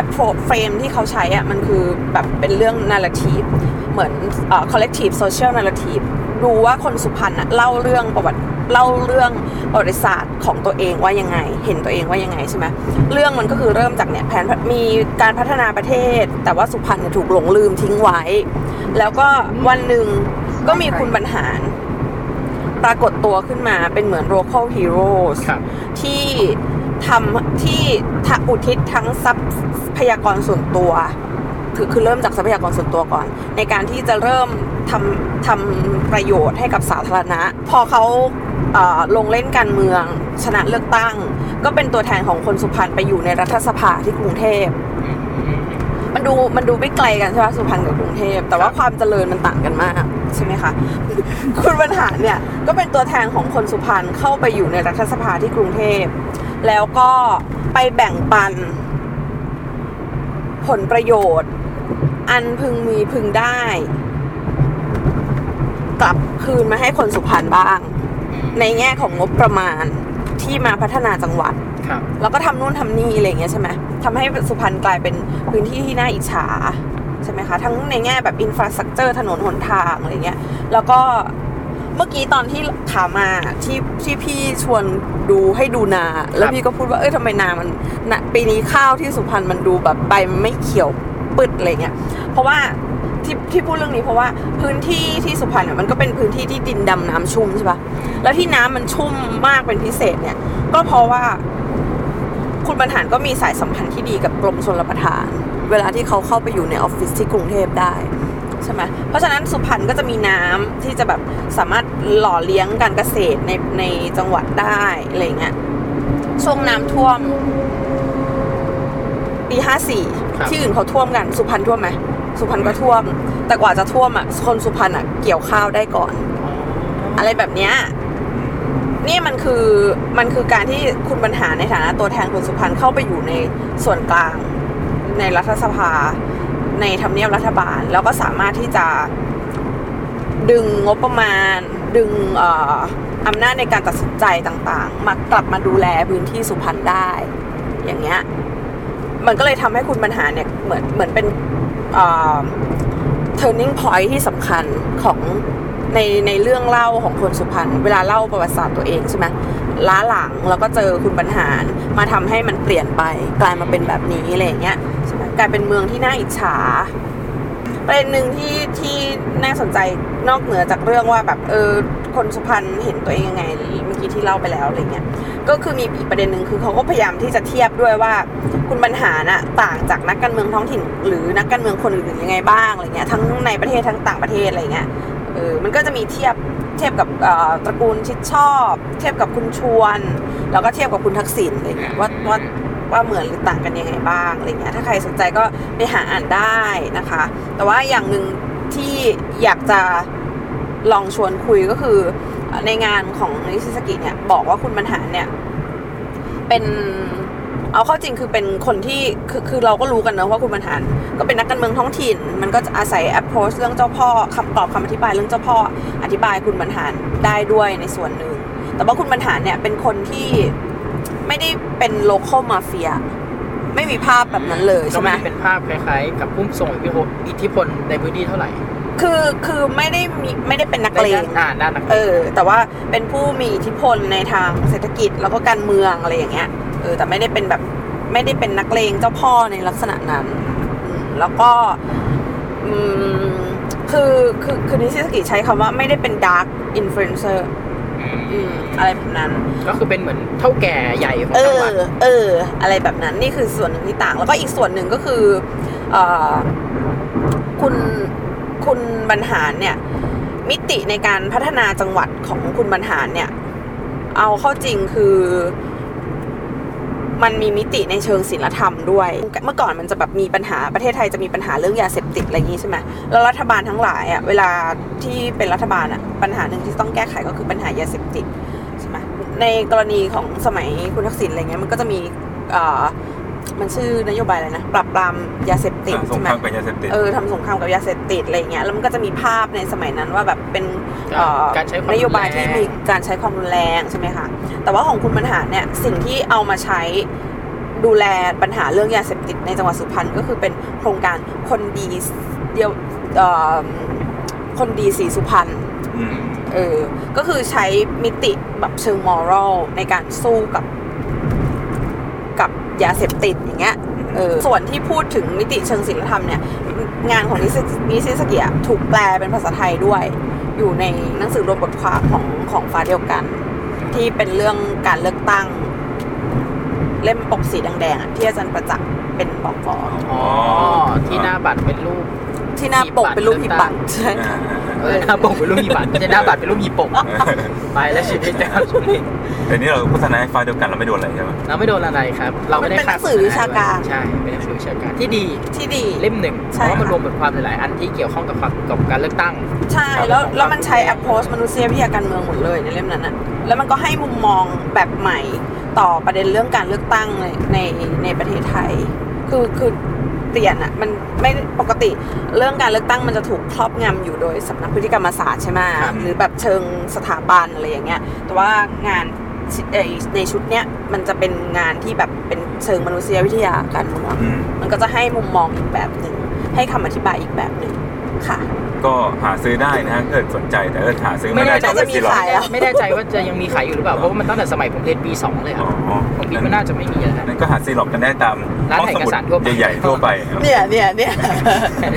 approach frame ที่เขาใช้อะมันคือแบบเป็นเรื่อง narrative เหมือนเอ่อ collective social narrative ดูว่าคนสุพรรณอะเล่าเรื่องประวัติเล่าเรื่องประวัติศาสตร์ของตัวเองว่ายังไง เห็นตัวเองว่ายังไงใช่ไหมเรื่องมันก็คือเริ่มจากเนี่ยแผนมีการพัฒนาประเทศ แต่ว่าสุพรรณเนี่ยถูกหลงลืมทิ้งไว้ แล้วก็วันหนึ่งก็มีคุณบรรหารปรากฏตัวขึ้นมาเป็นเหมือน local heroes ครับที่ทำที่ทะอุทิศทั้งทรัพยากรส่วนตัว คือคือเริ่มจากทรัพยากรส่วนตัวก่อน ในการที่จะเริ่มทำทำประโยชน์ให้กับสาธารณะ พอเขาเอ่อลงเล่นการเมือง ชนะเลือกตั้ง ก็เป็นตัวแทนของคนสุพรรณไปอยู่ในรัฐสภาที่กรุงเทพมันดูมันดูไม่ไกลกันใช่ไหมสุพรรณกับกรุงเทพแต่ว่าความเจริญมันต่างกันมากใช่ไหมคะคุณบรรหารเนี่ยก็เป็นตัวแทนของคนสุพรรณเข้าไปอยู่ในรัฐสภาที่กรุงเทพแล้วก็ไปแบ่งปัน ผลประโยชน์ อันพึงมีพึงได้ กลับคืนมาให้คนสุพรรณบ้าง ในแง่ของงบประมาณที่มาพัฒนาจังหวัดครับแล้วก็ทำนู่นทำนี่อะไรอย่างเงี้ยใช่ไหมทำให้สุพรรณกลายเป็นพื้นที่ที่น่าอิจฉาใช่ไหมคะ ทั้งในแง่แบบอินฟราสตรักเจอร์ถนนหนทางอะไรเงี้ย แล้วก็เมื่อกี้ตอนที่ขามาที่ที่พี่ชวนดูให้ดูนา แล้วพี่ก็พูดว่าเอ้ยทำไมนามันนะปีนี้ข้าวที่สุพรรณมันดูแบบใบมันไม่เขียว ปึดอะไรเงี้ยเพราะว่าที่ที่พูดเรื่องนี้เพราะว่าพื้นที่ที่สุพรรณเนี่ยมันก็เป็นพื้นที่ที่ดินดำน้ำชุ่มใช่ปะแล้วที่น้ำมันชุ่มมากเป็นพิเศษเนี่ย ก็เพราะว่า คุณบรรหารก็มีสายสัมพันธ์ที่ดีกับกรมชลประทาน เวลาที่เขาเข้าไปอยู่ในออฟฟิศที่กรุงเทพได้ใช่ไหมเพราะฉะนั้นสุพรรณก็จะมีน้ำที่จะแบบสามารถหล่อเลี้ยงการเกษตรในในจังหวัดได้อะไรเงี้ยช่วงน้ำท่วมปีห้าสี่ ที่อื่นเขาท่วมกันสุพรรณท่วมไหมสุพรรณก็ท่วม แต่กว่าจะท่วมอะคนสุพรรณอะเกี่ยวข้าวได้ก่อน อะไรแบบเนี้ยนี่มันคือมันคือการที่คุณบรรหารในฐานะตัวแทนคนสุพรรณเข้าไปอยู่ในส่วนกลาง ในรัฐสภา ในทำเนียบรัฐบาล แล้วก็สามารถที่จะดึงงบประมาณ ดึงอออำนาจในการตัดสินใจต่างๆ มากลับมาดูแลพื้นที่สุพรรณได้ อย่างเงี้ย มันก็เลยทำให้คุณบรรหารเนี่ยเหมือนเหมือนเป็นเอ่อ turning point ที่สำคัญของในในเรื่องเล่าของคนสุพรรณเวลาเล่าประวัติศาสตร์ตัวเองใช่ไหมล้าหลังแล้วก็เจอคุณบรรหารมาทำให้มันเปลี่ยนไปกลายมาเป็นแบบนี้อะไรอย่างเงี้ยใช่ไหมกลายเป็นเมืองที่น่าอิจฉาประเด็นหนึ่งที่ที่น่าสนใจนอกเหนือจากเรื่องว่าแบบเออคนสุพรรณเห็นตัวเองยังไงเมื่อกี้ที่เล่าไปแล้วอะไรเงี้ย ก็คือมีอีกประเด็นหนึ่งคือเขาก็พยายามที่จะเทียบด้วยว่า คุณบรรหารน่ะต่างจากนักการเมืองท้องถิ่น หรือนักการเมืองคนอื่นๆยังไงบ้างอะไรเงี้ยทั้งในประเทศทั้งต่างประเทศอะไรเงี้ยเออมันก็จะมีเทียบเทียบกับเอ่อตระกูลชิดชอบ เทียบกับคุณชวน แล้วก็เทียบกับคุณทักษิณอะไรเงี้ยว่าว่าว่าเหมือนหรือต่างกันยังไงบ้างอะไรเงี้ยถ้าใครสนใจก็ไปหาอ่านได้นะคะ แต่ว่าอย่างหนึ่งที่อยากจะลองชวนคุยก็คือ ในงานของนิชิสกิเนี่ย บอกว่าคุณบรรหารเนี่ย เป็นเอาเข้าจริงคือเป็นคนที่คือคือเราก็รู้กันนะว่าคุณบรรหารก็เป็นนักการเมืองท้องถิ่น มันก็จะอาศัย approach เรื่องเจ้าพ่อคำตอบคำอธิบายเรื่องเจ้าพ่ออธิบายคุณบรรหารได้ด้วยในส่วนหนึ่ง แต่ว่าคุณบรรหารเนี่ยเป็นคนที่ไม่ได้เป็น local mafia ไม่มีภาพแบบนั้นเลยใช่ไหมเป็นภาพคล้ายๆ กับผู้ทรงอิทธิพลในพื้นที่เท่าไหร่ คือคือไม่ได้มีไม่ได้เป็นนักเลงอ่าด้านนักเลเองอแต่ว่าเป็นผู้มีอิทธิพลในทางเศรษฐกิจแล้วก็การเมืองอะไรอย่างเงี้ยเออแต่ไม่ได้เป็นแบบไม่ได้เป็นนักเลงเจ้าพ่อในลักษณะนั้นอืมแล้วก็อืมคือคือคือนิชิสกิใช้คำว่าไม่ได้เป็น dark influencer อืมอะไรแบบนั้น ก็คือเป็นเหมือนเท่าแก่ใหญ่ของเอจังหอวัดเออ อะไรแบบนั้นนี่คือส่วนหนึ่งที่ต่าง แล้วก็อีกส่วนหนึ่งก็คือเอ่อคุณ คุณบรรหารเนี่ย มิติในการพัฒนาจังหวัดของคุณบรรหารเนี่ย เอาเข้าจริงคือ มันมีมิติในเชิงศิลธรรมด้วย เมื่อก่อนมันจะแบบมีปัญหาประเทศไทยจะมีปัญหาเรื่องยาเสพติดอะไรอย่างนี้ใช่ไหมแล้วรัฐบาลทั้งหลายอะเวลาที่เป็นรัฐบาลอะปัญหาหนึ่งที่ต้องแก้ไขก็คือปัญหายาเสพติดใช่ไหมในกรณีของสมัยคุณทักษิณอะไรเงี้ยมันก็จะมีอ่อ มันชื่อนโยบายอะไรนะ ปราบปรามยาเสพติดสงใช่ไหคมรามกับยาเสพติด เออทำสงครามกับยาเสพติดอะไรเงี้ยแล้วมันก็จะมีภาพในสมัยนั้นว่าแบบเป็นเอ่อการใช้ความนโยบายรุนแรงที่มีการใช้ความรุนแรงใช่ไหมคะแต่ว่าของคุณบรรหารเนี่ยสิ่งที่เอามาใช้ดูแลปัญหาเรื่องยาเสพติดในจังหวัดสุพรรณก็คือเป็นโครงการคนดีเดียวเอ่อคนดีสีสุพรรณ อืม เออ ก็คือใช้มิติแบบเชิง moral ในการสู้กับกับ ยาเสพติดอย่างเงี้ยเออส่วนที่พูดถึงมิติเชิงศีลธรรมเนี่ย งานของนิชินิชิซากิถูกแปลเป็นภาษาไทยด้วย อยู่ในหนังสือรวมบทความของของฟ้าเดียวกัน ที่เป็นเรื่องการเลือกตั้ง เล่มปกสีแดงๆอะที่อาจารย์ประจักษ์เป็นบอกกออ๋อที่หน้าบัตรเป็นรูปที่หน้าปกเป็นรูปหีบบัตรใช่อ่าเออ หน้าปกเป็นรูปหีบบัตรไม่ใช่หน้าบัตรเป็นรูปหีบปกไปแล้วชีวิตนะครับช่วงนี้แต่นี่เราโฆษณาให้ฟ้าเดียวกันเราไม่โดนอะไรใช่ไหมเราไม่โดนอะไรครับ เราไม่ได้มันเป็นหนังสือวิชาการใช่เป็นหนังสือวิชาการที่ดีที่ดีเล่มหนึ่งเพใช่ราะว่ามันค่ะรวมบทความหลายๆอันที่เกี่ยวข้องกับความกับการเลือกตั้ง ใช่แล้วแล้วมันใช้ approach มนุษยวิทยาการเมืองหมดเลยในเล่มนั้นอะแล้วมันก็ให้มุมมองแบบใหม่ต่อประเด็นเรื่องการเลือกตั้งในในในประเทศไทย คือคือ เปลี่ยนอะมันไม่ปกติเรื่องการเลือกตั้งมันจะถูกครอบงำอยู่โดยสำนักพฤติกรรมศาสตร์ใช่ไหมครับหรือแบบเชิงสถาบันอะไรอย่างเงี้ยแต่ว่างานเอ่อในชุดเนี้ยมันจะเป็นงานที่แบบเป็นเชิงมนุษยวิทยาการเมืองอืมมันก็จะให้มุมมองอีกแบบหนึ่งให้คำอธิบายอีกแบบหนึ่ง ค่ะ ก็หาซื้อได้นะฮะเกิดสนใจแต่เกิดหาซื้อไม่ไม่ได้แน่ใจก็จะมีซีล็อกขายแล้วไม่แน่ใจว่าจะยังมีขายอยู่หรือเปล่าเพราะว่ามันตั้งแต่สมัยผมเรียนปี2เลยอ๋อะอผมคิดว่าน่าจะไม่มีแล้วนะ นั่นก็หาซีล็อกกันได้ตามร้านห้องสมุดเอกสารทั่วไป ใหญ่ๆทั่วไปครับเนี่ยเนี่ยเนี่ย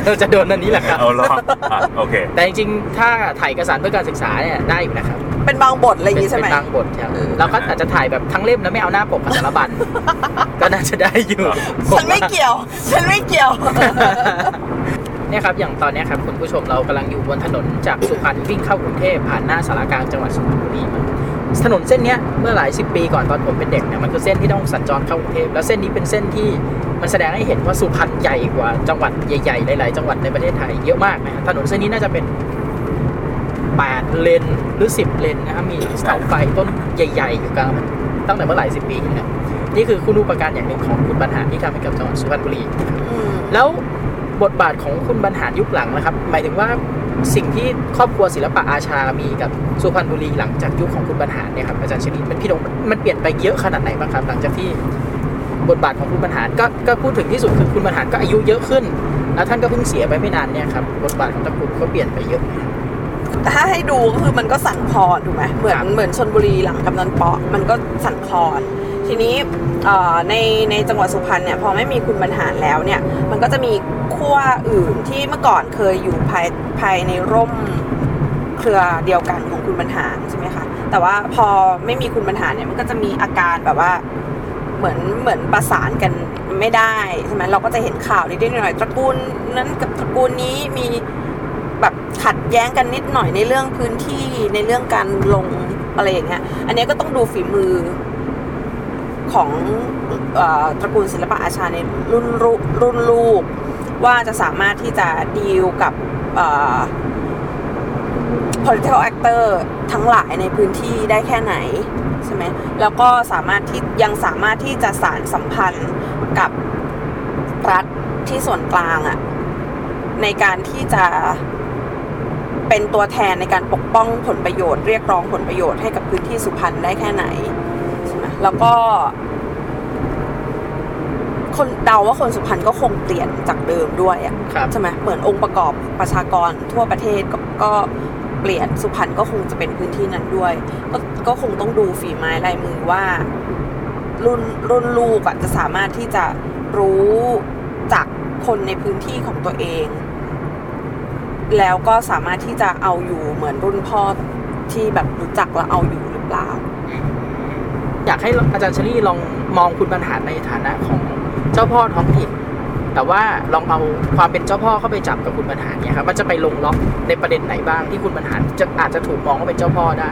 เราจะโดนอันนี้แหละครับ เอาล้ออะโอเค แต่จริงๆ ถ้าถ่ายเอกสารเพื่อการศึกษาเนี่ยได้อยู่นะครับเป็นบางบทอะไรอย่างเป็นงี้ใช่ไหมเป็นบางบทครับเออเราก็อาจจะถ่ายแบบทั้งเล่มแล้วไม่เอาหน้าปกกับสารบัญ ก็น่าจะได้อยู่ครับฉันไม่เกี่ยว ฉันไม่เกี่ยว เนี่ยครับอย่างตอนเนี้ยครับคุณผู้ชมเรากำลังอยู่บนถนนจากสุพรรณวิ่งเข้ากรุงเทพผ่านหน้าสารกลางจังหวัดสุพรรณบุรีมาถนนเส้นเนี้ยเมื่อหลายสิบปีก่อนตอนผมเป็นเด็กเนี่ยมันคือเส้นที่ต้องสัญจรเข้ากรุงเทพแล้วเส้นนี้เป็นเส้นที่มันแสดงให้เห็นว่าสุพรรณใหญ่กว่าจังหวัดใหญ่ๆหลายๆจังหวัดในประเทศไทยเยอะมากนะฮะถนนเส้นนี้น่าจะเป็น8เลนหรือ 10 เลนนะครับมีเสาไฟต้นใหญ่ ๆ อยู่กลางตั้งแต่เมื่อหลายสิบปีที่แล้วนี่คือคุณูปการอย่างหนึ่งของคุณบรรหารที่ทำให้กับจังหวัดสุพรรณบุรีอืมแล้ว บทบาทของคุณบรรหารยุคหลังนะครับ หมายถึงว่าสิ่งที่ครอบครัวศิลปะอาชามีกับสุพรรณบุรีหลังจากยุคของคุณบรรหารเนี่ยครับอาจารย์ชนิดมันพี่ดงมันเปลี่ยนไปเยอะขนาดไหนบ้างครับ หลังจากที่บทบาทของคุณบรรหารก็ก็พูดถึงที่สุดคือคุณบรรหารก็อายุเยอะขึ้น แล้วท่านก็เพิ่งเสียไปไม่นานเนี่ยครับบทบาทของตระกูลก็เปลี่ยนไปเยอะแต่ถ้าให้ดูก็คือมันก็สั่นคลอนถูกไหมเหมือนครับเหมือนชนบุรีหลังกำนันเปาะมันก็สั่นคลอนทีนี้เอ่อในในจังหวัดสุพรรณเนี่ยพอไม่มีคุณบรรหารแล้วเนี่ยมันก็จะมี ขั้วอื่นที่เมื่อก่อนเคยอยู่ภายภายในร่มเครือเดียวกันของคุณบรรหารใช่ไหมคะแต่ว่าพอไม่มีคุณบรรหารเนี่ยมันก็จะมีอาการแบบว่าเหมือนเหมือนประสานกันไม่ได้ใช่ไหมเราก็จะเห็นข่าวนิดหน่อยๆตระกูลนั้นกับตระกูลนี้มีแบบขัดแย้งกันนิดหน่อยในเรื่องพื้นที่ในเรื่องการลงอะไรอย่างเงี้ยอันนี้ก็ต้องดูฝีมือของอตระกูลศิลปะอาชาในรุ่นรุ่นลูก ว่าจะสามารถที่จะดีลกับ political actor ทั้งหลายในพื้นที่ได้แค่ไหนใช่ไหมแล้วก็สามารถที่ยังสามารถที่จะสารสัมพันธ์กับรัฐที่ส่วนกลางอะในการที่จะเป็นตัวแทนในการปกป้องผลประโยชน์เรียกร้องผลประโยชน์ให้กับพื้นที่สุพรรณได้แค่ไหนใช่ไหมแล้วก็ คนเดาว่าคนสุพรรณก็คงเปลี่ยนจากเดิมด้วยอะครับใช่ไหมเหมือนองค์ประกอบประชากรทั่วประเทศก็ก็เปลี่ยนสุพรรณก็คงจะเป็นพื้นที่นั้นด้วยก็ก็คงต้องดูฝีไม้ลายมือว่า รุ่นรุ่นลูกอะจะสามารถที่จะรู้จากคนในพื้นที่ของตัวเอง แล้วก็สามารถที่จะเอาอยู่เหมือนรุ่นพ่อที่แบบรู้จักและเอาอยู่หรือเปล่า อยากให้อาจารย์เชอรี่ลองมองคุณบรรหารในฐานะของ เจ้าพ่อท้องถิ่นแต่ว่าลองเอาความเป็นเจ้าพ่อเข้าไปจับกับคุณบรรหารเนี่ยครับมันจะไปลงล็อกในประเด็นไหนบ้างที่คุณบรรหารจะอาจจะถูกมองว่าเป็นเจ้าพ่อได้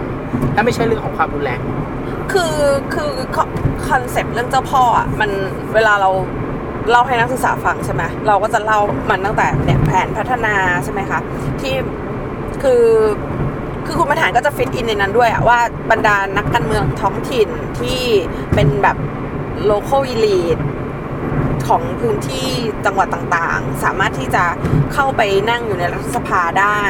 ถ้าไม่ใช่เรื่องของความรุนแรง คือคือ concept เรื่องเจ้าพ่ออะมันเวลาเราเล่าให้นักศึกษาฟังใช่ไหมเราก็จะเล่ามันตั้งแต่เนี่ยแผนพัฒนาใช่ไหมคะที่คือคือคุณบรรหารก็จะฟิตอินในนั้นด้วยอะว่าบรรดานักการเมืองท้องถิ่นที่เป็นแบบ local elite ของพื้นที่จังหวัดต่างๆ สามารถที่จะเข้าไปนั่งอยู่ในรัฐสภาได้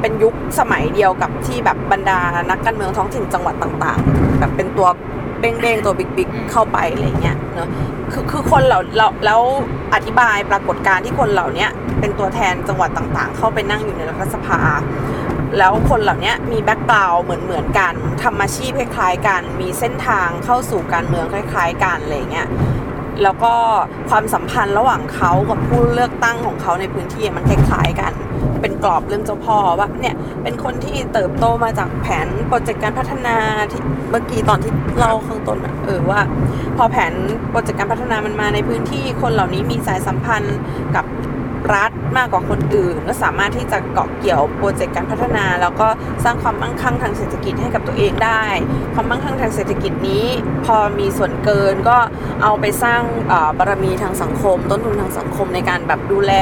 เป็นยุคสมัยเดียวกับที่แบบบรรดานักการเมืองท้องถิ่นจังหวัดต่าง ๆ แบบเป็นตัวเด้งๆตัวบิ๊กๆเข้าไปอะไรเงี้ยเนอะคือคือคนเหล่าเราแล้วอธิบายปรากฏการณ์ที่คนเหล่าเนี้ยเป็นตัวแทนจังหวัดต่างๆ เข้าไปนั่งอยู่ในรัฐสภา แล้วคนเหล่านี้มีแบ็กกราวด์เหมือนเหมือนๆกันทำอาชีพคล้ายๆกัน มีเส้นทางเข้าสู่การเมืองคล้าย ๆ กันอะไรเงี้ย แล้วก็ความสัมพันธ์ระหว่างเขากับผู้เลือกตั้งของเขาในพื้นที่มันคล้ายๆกัน เป็นกรอบเรื่องเจ้าพ่อว่าเนี่ยเป็นคนที่เติบโตมาจากแผนโปรเจกต์การพัฒนาที่เมื่อกี้ตอนที่เล่าข้างต้นเออว่า พอแผนโปรเจกต์การพัฒนามันมาในพื้นที่คนเหล่านี้มีสายสัมพันธ์กับ รัฐมากกว่าคนอื่น ก็สามารถที่จะเกาะเกี่ยวโปรเจกต์การพัฒนา แล้วก็สร้างความมั่งคั่งทางเศรษฐกิจให้กับตัวเองได้ ความมั่งคั่งทางเศรษฐกิจนี้ พอมีส่วนเกินก็เอาไปสร้างบารมีทางสังคม ต้นทุนทางสังคมในการแบบดูแล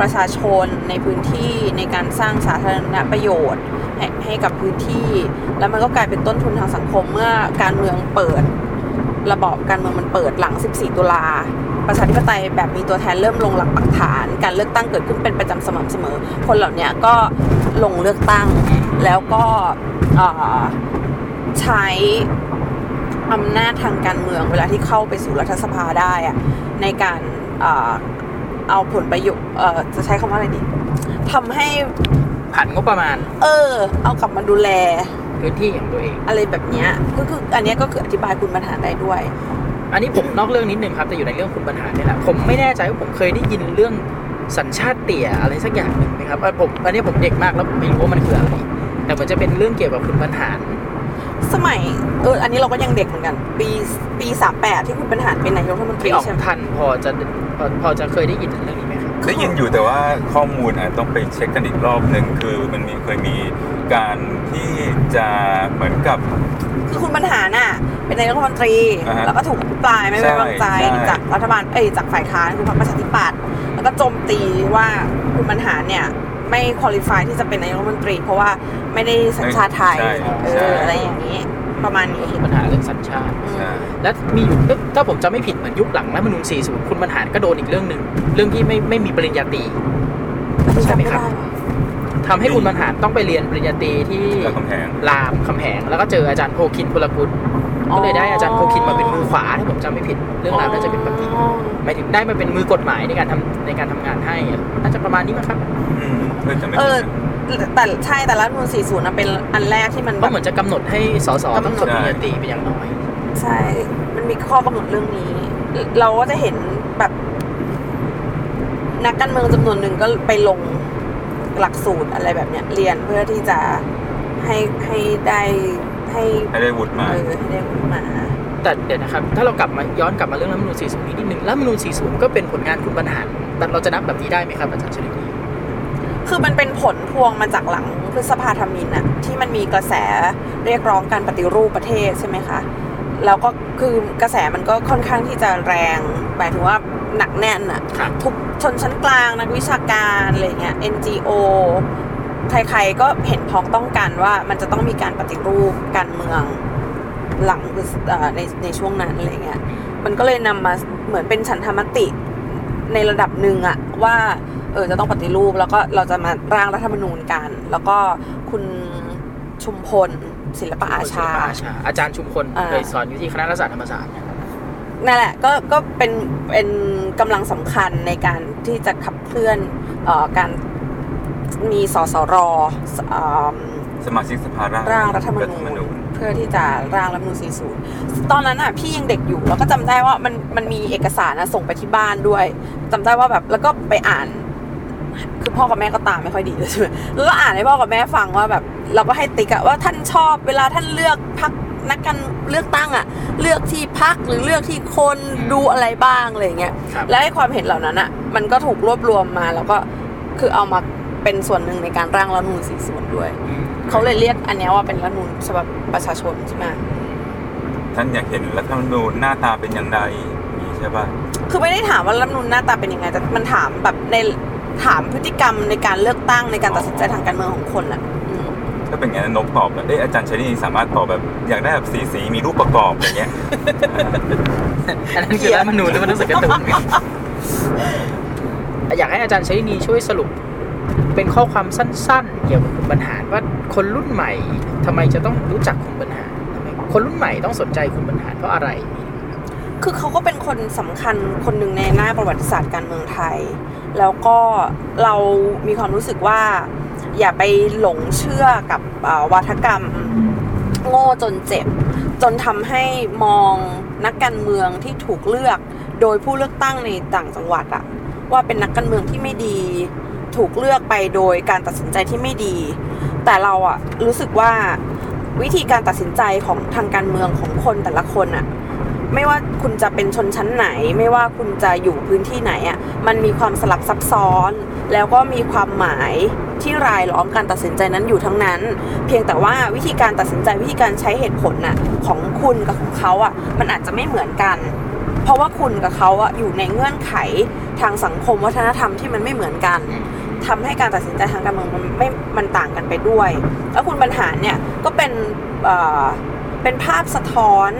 ประชาชนในพื้นที่ในการสร้างสาธารณประโยชน์ให้ให้กับพื้นที่ แล้วมันก็กลายเป็นต้นทุนทางสังคมเมื่อการเมืองเปิด ระบอบการเมืองมันเปิดหลัง 14 ตุลา ประชาธิปไตยแบบมีตัวแทนเริ่มลงหลักปักฐาน การเลือกตั้งเกิดขึ้นเป็นประจำสม่ำเสมอ คนเหล่านี้ก็ลงเลือกตั้งแล้วก็เอ่อใช้อำนาจทางการเมืองเวลาที่เข้าไปสู่รัฐสภาได้อะในการเอ่อเอาผลประโยชน์เอ่อจะใช้คำว่าอะไรดีทำให้ผ่านงบประมาณ เออ เอากลับมาดูแลพื้นที่ของตัวเอง อะไรแบบเนี้ยก็คืออันเนี้ยก็คืออธิบายคุณบรรหารได้ด้วย อันนี้ผมนอกเรื่องนิดนึงครับแต่อยู่ในเรื่องคุณบรรหารนี่แหละผมไม่แน่ใจว่าผมเคยได้ยินเรื่องสัญชาติเตี่ยอะไรสักอย่างหนึ่งไหมครับเอ่อผมอันนี้ผมเด็กมากแล้วผมไม่รู้ว่ามันคืออะไรแต่มันจะเป็นเรื่องเกี่ยวกับคุณบรรหารสมัยเอออันนี้เราก็ยังเด็กเหมือนกัน ปีปีสามแปดที่คุณบรรหารเป็นนายกรัฐมนตรีที่ออกใช่ไหมทันพอจะพอพอจะเคยได้ยินเรื่องนี้ไหมครับได้ยินอยู่แต่ว่าข้อมูลอาจต้องไปเช็คกันอีกรอบหนึ่งคือมันมีเคยมีการที่จะเหมือนกับคือคุณบรรหารน่ะ เป็นนายกรัฐมนตรี อ่าฮะแล้วก็ถูกอภิปลายไม่ไว้วางใจใช่ใช่ จากรัฐบาลเอ้ยจากฝ่ายค้านคือพรรคประชาธิปัตย์แล้วก็โจมตีว่าคุณบรรหารเนี่ยไม่คุริฟายที่จะเป็นนายกรัฐมนตรี เพราะว่าไม่ได้สัญชาติไทยใช่เอใช่ ออะไรอย่างนี้ประมาณนี้ก็คือปัญหาเรื่องสัญชาติอืมใช่และมีอยู่ถ้าผมจำไม่ผิดเหมือนยุคหลังรัฐธรรมนูญ40 คุณบรรหารก็โดนอีกเรื่องหนึ่งเรื่องที่ไม่ไม่มีปริญญาตรีใช่ไหมครับทำให้คุณบรรหารต้องไปเรียนปริญญาตรีที่รามคำแหงรามคำแหงแล้วก็เจออาจารย์โพคินพลกุล ก็เลยได้อาจารย์โพคินมาเป็นมือขวาถ้าผมจำไม่ผิดเรื่องราวน่าจะเป็นแบบนี้หมายถึงได้มาเป็นมือกฎหมายในการทำในการทำงานให้อะน่าจะประมาณนี้มั้งครับอืมเพื่อจะไม่เออผิดนะแต่ใช่แต่รัฐธรรมนูล40นะเป็นอันแรกที่มันเพแบราะบเหมือนจะกำหนดให้สสต้องจบปริญญาตรีเป็นอย่างน้อยใช่ มันมีข้อกำหนดเรื่องนี้ เราก็จะเห็นแบบนักการเมืองจำนวนหนึ่งก็ไปลงหลักสูตรอะไรแบบเนี้ยเรียนเพื่อที่จะให้ให้ได้ ให้ให้ได้วุฒิมาเออให้ได้วุฒิมาแต่เดี๋ยวนะครับถ้าเรากลับมาย้อนกลับมาเรื่องรัฐธรรมนูญ40นิดนึงรัฐธรรมนูญ40 ก็เป็นผลงานคุณบรรหารแต่เราจะนับแบบนี้ได้ไหมครับอาจารย์ชลินีคือมันเป็นผลพวงมาจากหลังพฤษภาธมินอะที่มันมีกระแสเรียกร้องการปฏิรูปประเทศใช่ไหมคะแล้วก็คือกระแสมันก็ค่อนข้างที่จะแรงหมายถึงว่าหนักแน่นอะครับทุกชนชั้นกลางนักวิชาการอะไรเงี้ย NGO ใครๆก็เห็นพ้องต้องกันว่ามันจะต้องมีการปฏิรูปการเมืองหลังเอ่อในในช่วงนั้นอะไรเงี้ย มันก็เลยนำมาเหมือนเป็นฉันทามติในระดับหนึ่งอะว่าเออจะต้องปฏิรูปแล้วก็เราจะมาร่างรัฐธรรมนูญกัน แล้วก็คุณชุมพลศิลปะอาชา อาจารย์ชุมพลอ่าเคยสอนอยู่ที่คณะรัฐศาสตร์ธรรมศาสตร์นะครับนั่นแหละก็ก็เป็นเป็นกำลังสำคัญในการที่จะขับเคลื่อนเอ่อการ มีสสรเอ่อสมาชิกสภาร่างร่างรัฐธรรมนูญเพื่อที่จะร่างรัฐธรรมนูญ40 ตอนนั้นอะพี่ยังเด็กอยู่แล้วก็จำได้ว่ามันมันมีเอกสารนะส่งไปที่บ้านด้วยจำได้ว่าแบบแล้วก็ไปอ่านคือพ่อกับแม่ก็ตามไม่ค่อยดีเลยใช่ไหมแล้วก็อ่านให้พ่อกับแม่ฟังว่าแบบ เราก็ให้ติ๊กอะว่าท่านชอบเวลาท่านเลือกพักนักการเลือกตั้งอะเลือกที่พักหรือเลือกที่คนดูอะไรบ้างอะไรอย่างเงี้ยครับและให้ความเห็นเหล่านั้นอะมันก็ถูกรวบรวมมาแล้วก็คือเอามา เป็นส่วนหนึ่งในการร่างรัฐธรรมนูญ40 ด้วย เขาเลยเรียกอันเนี้ยว่าเป็นรัฐธรรมนูญฉบับประชาชนใช่ไหมท่านอยากเห็นรัฐธรรมนูญหน้าตาเป็นอย่างไรอย่างนี้ใช่ป่ะคือไม่ได้ถามว่ารัฐธรรมนูญหน้าตาเป็นยังไงแต่มันถามแบบในถามพฤติกรรมในการเลือกตั้งในการตัดสินใจทางการเมืองของคนอะอืม ถ้าเป็นอย่างนั้นนกตอบแบบเอออาจารย์ชนีสามารถตอบแบบอยากได้แบบสีสีมีรูปประกอบอะไรเงี้ยอันนั้นคือรัฐธรรมนูญหรือมันหนังสือการ์ตูนอยากให้อาจารย์ชลินีช่วยสรุป เป็นข้อความสั้นๆ เกี่ยวกับคุณบรรหารว่าคนรุ่นใหม่ทำไมจะต้องรู้จักคุณบรรหารทำไมคนรุ่นใหม่ต้องสนใจคุณบรรหารเพราะอะไร คือเขาก็เป็นคนสำคัญคนหนึ่งในหน้าประวัติศาสตร์การเมืองไทย แล้วก็เรามีความรู้สึกว่า อย่าไปหลงเชื่อกับวาทกรรมโง่จนเจ็บ จนทำให้มองนักการเมืองที่ถูกเลือก โดยผู้เลือกตั้งในต่างจังหวัดอะว่าเป็นนักการเมืองที่ไม่ดี ถูกเลือกไปโดยการตัดสินใจที่ไม่ดี แต่เราอะรู้สึกว่าวิธีการตัดสินใจของทางการเมืองของคนแต่ละคนอะไม่ว่าคุณจะเป็นชนชั้นไหน ไม่ว่าคุณจะอยู่พื้นที่ไหนอะมันมีความสลับซับซ้อน แล้วก็มีความหมายที่รายล้อมการตัดสินใจนั้นอยู่ทั้งนั้น เพียงแต่ว่าวิธีการตัดสินใจวิธีการใช้เหตุผลน่ะของคุณกับของเขาอะมันอาจจะไม่เหมือนกัน เพราะว่าคุณกับเขาอะอยู่ในเงื่อนไขทางสังคมวัฒนธรรมที่มันไม่เหมือนกัน ทำให้การตัดสินใจทางการเมืองมันไม่มันต่างกันไปด้วย แล้วคุณบรรหารเนี่ยก็เป็นเอ่อเป็นภาพสะท้อน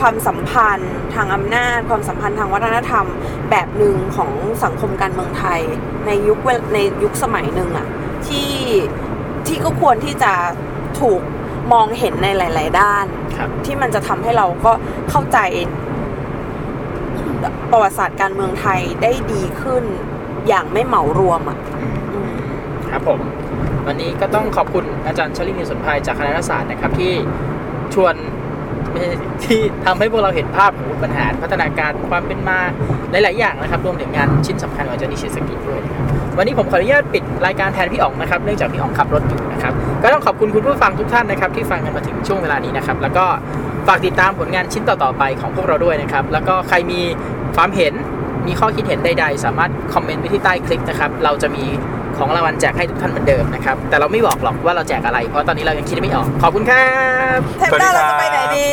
ความสัมพันธ์ทางอำนาจ ความสัมพันธ์ทางวัฒนธรรม แบบหนึ่งของสังคมการเมืองไทย ในยุคเวลในยุคสมัยหนึ่งอะที่ที่ก็ควรที่จะถูกมองเห็นในหลาย ๆ ด้านครับที่มันจะทำให้เราก็เข้าใจประวัติศาสตร์การเมืองไทยได้ดีขึ้น อย่างไม่เหมารวมอะครับผม วันนี้ก็ต้องขอบคุณอาจารย์ชลินีสนภัยจากคณะรัฐศาสตร์นะครับที่ชวนที่ทำให้พวกเราเห็นภาพของปัญหาพัฒนาการความเป็นมาหลาย ๆ อย่างนะครับ รวมถึงงานชิ้นสำคัญของอาจารย์นิชิสกิด้วยนะครับวันนี้ผมขออนุญาตปิดรายการแทนพี่อ๋องนะครับเนื่องจากพี่อ๋องขับรถอยู่นะครับก็ต้องขอบคุณคุณผู้ฟังทุกท่านนะครับที่ฟังกันมาถึงช่วงเวลานี้นะครับแล้วก็ฝากติดตามผลงานชิ้นต่อ ๆ ไปของพวกเราด้วยนะครับแล้วก็ใครมีความเห็น มีข้อคิดเห็นใดๆ สามารถคอมเมนต์ไว้ที่ใต้คลิปนะครับ เราจะมีของรางวัลแจกให้ทุกท่านเหมือนเดิมนะครับ แต่เราไม่บอกหรอกว่าเราแจกอะไร เพราะตอนนี้เรายังคิดไม่ออก ขอบคุณครับ เทปหน้าเราจะไปไหนดี